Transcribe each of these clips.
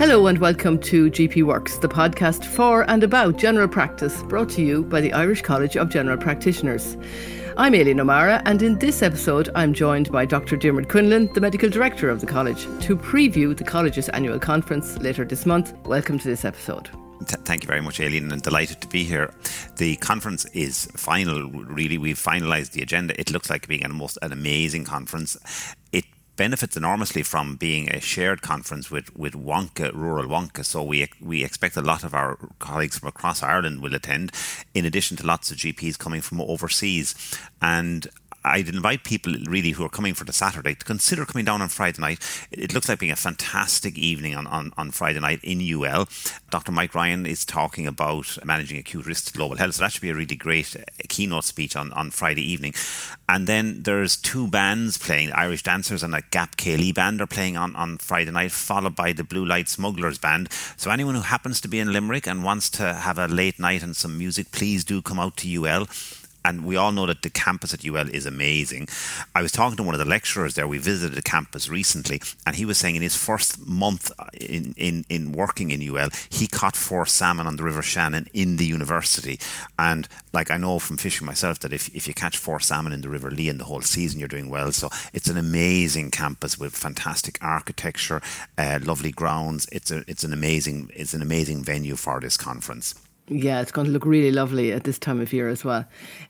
Hello and welcome to GP Works, the podcast for and about general practice, brought to you by the Irish College of General Practitioners. I'm Aileen O'Mara, and in this episode, I'm joined by Dr. Diarmuid Quinlan, the Medical Director of the College, to preview the College's annual conference later this month. Welcome to this episode. Thank you very much, Aileen, and delighted to be here. The conference is final, really. We've finalised the agenda. It looks like being an, most, an amazing conference. It benefits enormously from being a shared conference with, with WONCA, rural WONCA. So we we expect a lot of our colleagues from across Ireland will attend, in addition to lots of GPs coming from overseas. And I'd invite people really who are coming for the Saturday to consider coming down on Friday night. It looks like being a fantastic evening on, on, on Friday night in UL. Dr. Mike Ryan is talking about managing acute risk to global health. So that should be a really great uh, keynote speech on, on Friday evening. And then there's two bands playing, Irish Dancers and a Gap Céilí band are playing on, on Friday night, followed by the Blue Light Smugglers band. So anyone who happens to be in Limerick and wants to have a late night and some music, please do come out to UL and we all know that the campus at UL is amazing. I was talking to one of the lecturers there. We visited the campus recently, and he was saying in his first month in, in, in working in UL, he caught four salmon on the River Shannon in the university. And like I know from fishing myself that if, if you catch four salmon in the River Lee in the whole season, you're doing well. So it's an amazing campus with fantastic architecture, uh, lovely grounds. It's a it's an amazing it's an amazing venue for this conference. Yeah, it's going to look really lovely at this time of year as well.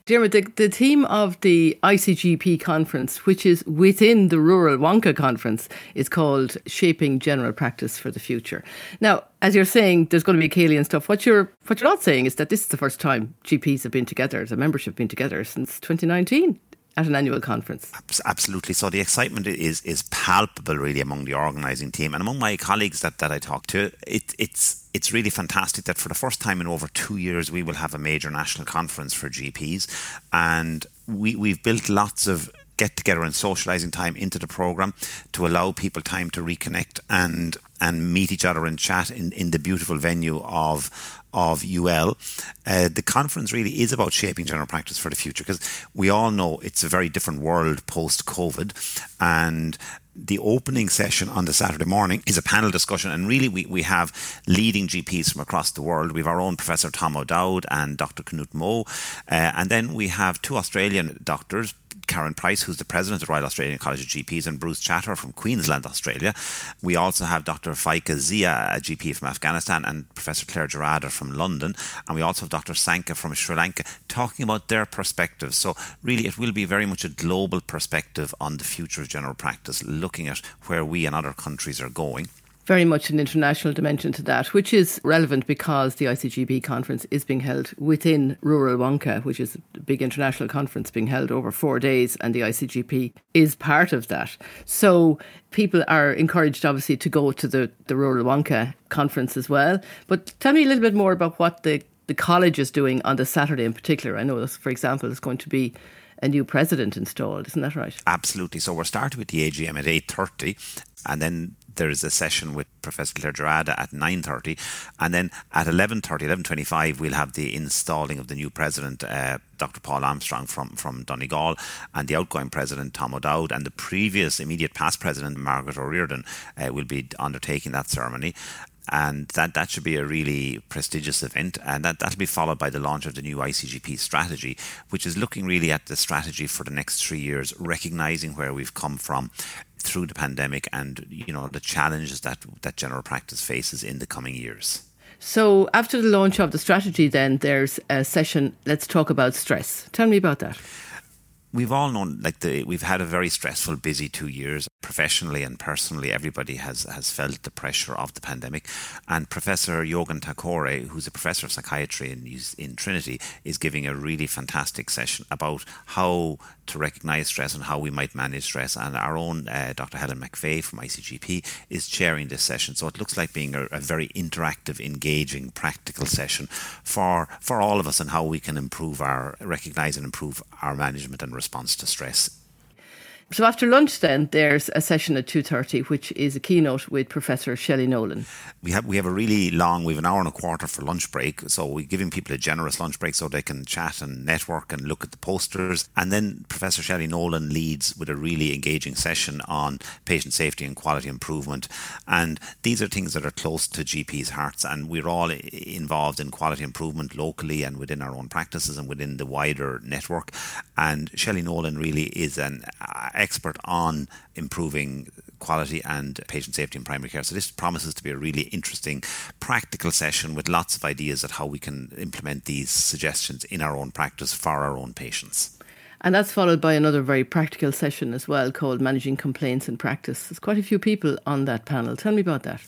Diarmuid, the, the theme of the ICGP conference, which is within the Rural WONCA conference, is called Shaping General Practice for the Future. Now, as you're saying, there's going to be Céilí and stuff. What you're what you're not saying is that this is the first time GPs have been together, the membership been together since 2019 at an annual conference. Absolutely. So the excitement is is palpable, really, among the organising team and among my colleagues that, that I talk to. It, it's it's really fantastic that for the first time in over two years we will have a major national conference for GPs, and we we've built lots of get together and socializing time into the program to allow people time to reconnect and and meet each other and chat in, in the beautiful venue of of UL. Uh, the conference really is about shaping general practice for the future because we all know it's a very different world post COVID. And the opening session on the Saturday morning is a panel discussion, and really we, we have leading GPs from across the world. We have our own Professor Tom O'Dowd and Dr. Knut Moe, uh, and then we have two Australian doctors, Karen Price, who's the president of the Royal Australian College of GPs, and Bruce Chater from Queensland, Australia. We also have Dr. Faika Zia, a GP from Afghanistan, and Professor Claire Gerada from London. And we also have Dr. Sanka from Sri Lanka talking about their perspectives. So, really, it will be very much a global perspective on the future of general practice, looking at where we and other countries are going very much an international dimension to that, which is relevant because the ICGP conference is being held within Rural WONCA, which is a big international conference being held over four days, and the ICGP is part of that. So people are encouraged, obviously, to go to the, the Rural WONCA conference as well. But tell me a little bit more about what the, the college is doing on the Saturday in particular. I know, this, for example, is going to be a new president installed, isn't that right? Absolutely. So we're starting with the AGM at 8.30 and then there is a session with Professor Claire Gerada at 9.30 and then at 11.30, 11.25 we'll have the installing of the new president, uh, Dr. Paul Armstrong from, from Donegal and the outgoing president, Tom O'Dowd and the previous immediate past president, Margaret O'Riordan uh, will be undertaking that ceremony and that that should be a really prestigious event and that that'll be followed by the launch of the new ICGP strategy which is looking really at the strategy for the next 3 years recognizing where we've come from through the pandemic and you know the challenges that that general practice faces in the coming years. So after the launch of the strategy then there's a session let's talk about stress. Tell me about that we've all known like the we've had a very stressful busy 2 years professionally and personally. Everybody has has felt the pressure of the pandemic. And professor Yogan Takore who's a professor of psychiatry in in Trinity is giving a really fantastic session about how to recognize stress and how we might manage stress. And our own uh, Dr Helen McVeigh from ICGP is chairing this session. So it looks like being a, a very interactive engaging practical session for for all of us and how we can improve our recognize and improve our management and response to stress. So after lunch, then there's a session at two thirty, which is a keynote with Professor Shelley Nolan. We have we have a really long. We have an hour and a quarter for lunch break, so we're giving people a generous lunch break so they can chat and network and look at the posters. And then Professor Shelley Nolan leads with a really engaging session on patient safety and quality improvement. And these are things that are close to GPs' hearts, and we're all involved in quality improvement locally and within our own practices and within the wider network. And Shelley Nolan really is an expert on improving quality and patient safety in primary care. So this promises to be a really interesting practical session with lots of ideas at how we can implement these suggestions in our own practice for our own patients. And that's followed by another very practical session as well called Managing Complaints in Practice. There's quite a few people on that panel. Tell me about that.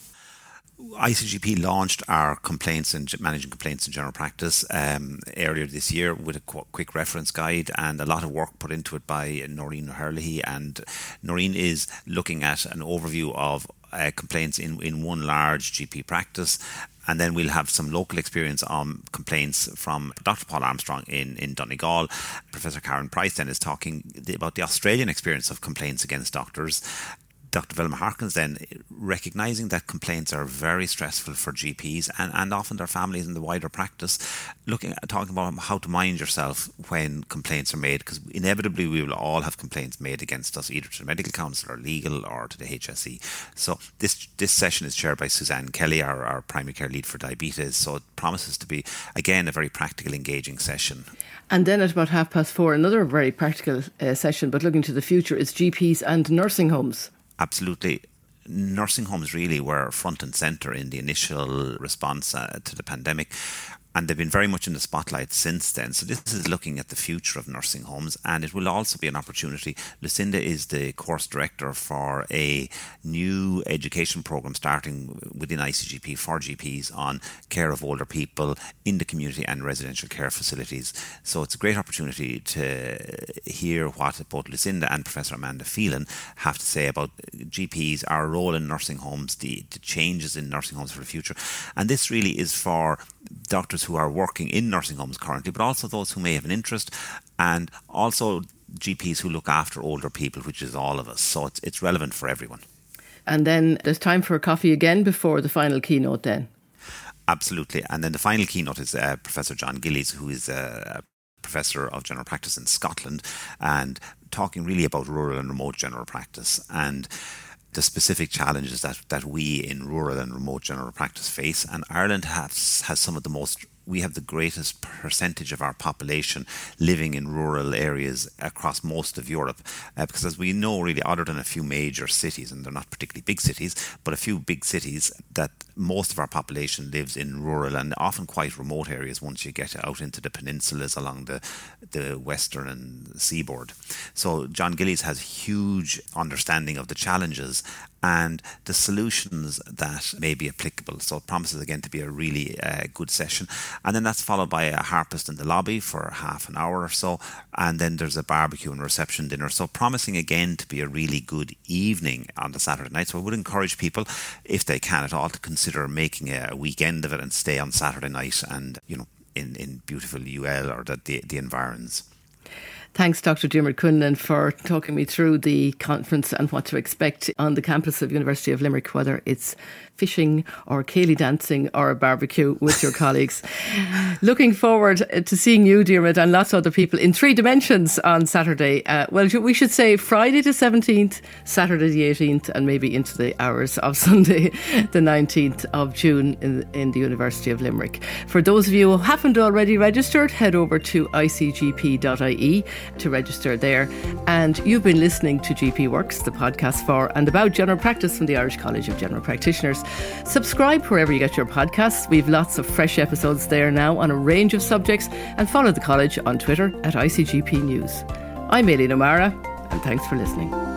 ICGP launched our complaints and managing complaints in general practice um, earlier this year with a qu- quick reference guide and a lot of work put into it by Noreen O'Herlihy. And Noreen is looking at an overview of uh, complaints in, in one large GP practice. And then we'll have some local experience on complaints from Dr. Paul Armstrong in, in Donegal. Professor Karen Price then is talking about the Australian experience of complaints against doctors. Dr. Velma Harkins then recognizing that complaints are very stressful for GPs and, and often their families in the wider practice, looking at talking about how to mind yourself when complaints are made, because inevitably we will all have complaints made against us, either to the medical council or legal or to the HSE. So this this session is chaired by Suzanne Kelly, our, our primary care lead for diabetes. So it promises to be again a very practical, engaging session. And then at about half past four, another very practical uh, session, but looking to the future, is GPs and nursing homes absolutely nursing homes really were front and center in the initial response uh, to the pandemic and they've been very much in the spotlight since then. So this is looking at the future of nursing homes, and it will also be an opportunity. Lucinda is the course director for a new education program starting within ICGP for GPs on care of older people in the community and residential care facilities. So it's a great opportunity to hear what both Lucinda and Professor Amanda Phelan have to say about GPs, our role in nursing homes, the, the changes in nursing homes for the future, and this really is for doctors who are working in nursing homes currently, but also those who may have an interest, and also GPs who look after older people, which is all of us. So it's, it's relevant for everyone. And then there's time for a coffee again before the final keynote, then. Absolutely. And then the final keynote is uh, Professor John Gillies, who is a professor of general practice in Scotland, and talking really about rural and remote general practice. And the specific challenges that, that we in rural and remote general practice face. And Ireland has, has some of the most we have the greatest percentage of our population living in rural areas across most of Europe. Uh, because, as we know, really, other than a few major cities, and they're not particularly big cities, but a few big cities, that most of our population lives in rural and often quite remote areas once you get out into the peninsulas along the, the western seaboard. So, John Gillies has huge understanding of the challenges and the solutions that may be applicable. So it promises again to be a really uh, good session. And then that's followed by a harpist in the lobby for half an hour or so. And then there's a barbecue and reception dinner. So promising again to be a really good evening on the Saturday night. So I would encourage people, if they can at all, to consider making a weekend of it and stay on Saturday night and, you know, in, in beautiful UL or the, the, the environs. Thanks, Dr. Diarmuid Quinlan, for talking me through the conference and what to expect on the campus of University of Limerick, whether it's fishing or ceilidh dancing or a barbecue with your colleagues. Looking forward to seeing you, Diarmuid, and lots of other people in three dimensions on Saturday. Uh, well, we should say Friday the 17th, Saturday the 18th, and maybe into the hours of Sunday the 19th of June in, in the University of Limerick. For those of you who haven't already registered, head over to icgp.ie to register there. And you've been listening to GP Works, the podcast for and about general practice from the Irish College of General Practitioners. Subscribe wherever you get your podcasts. We've lots of fresh episodes there now on a range of subjects and follow the college on Twitter at ICGP News. I'm Aileen O'Mara and thanks for listening.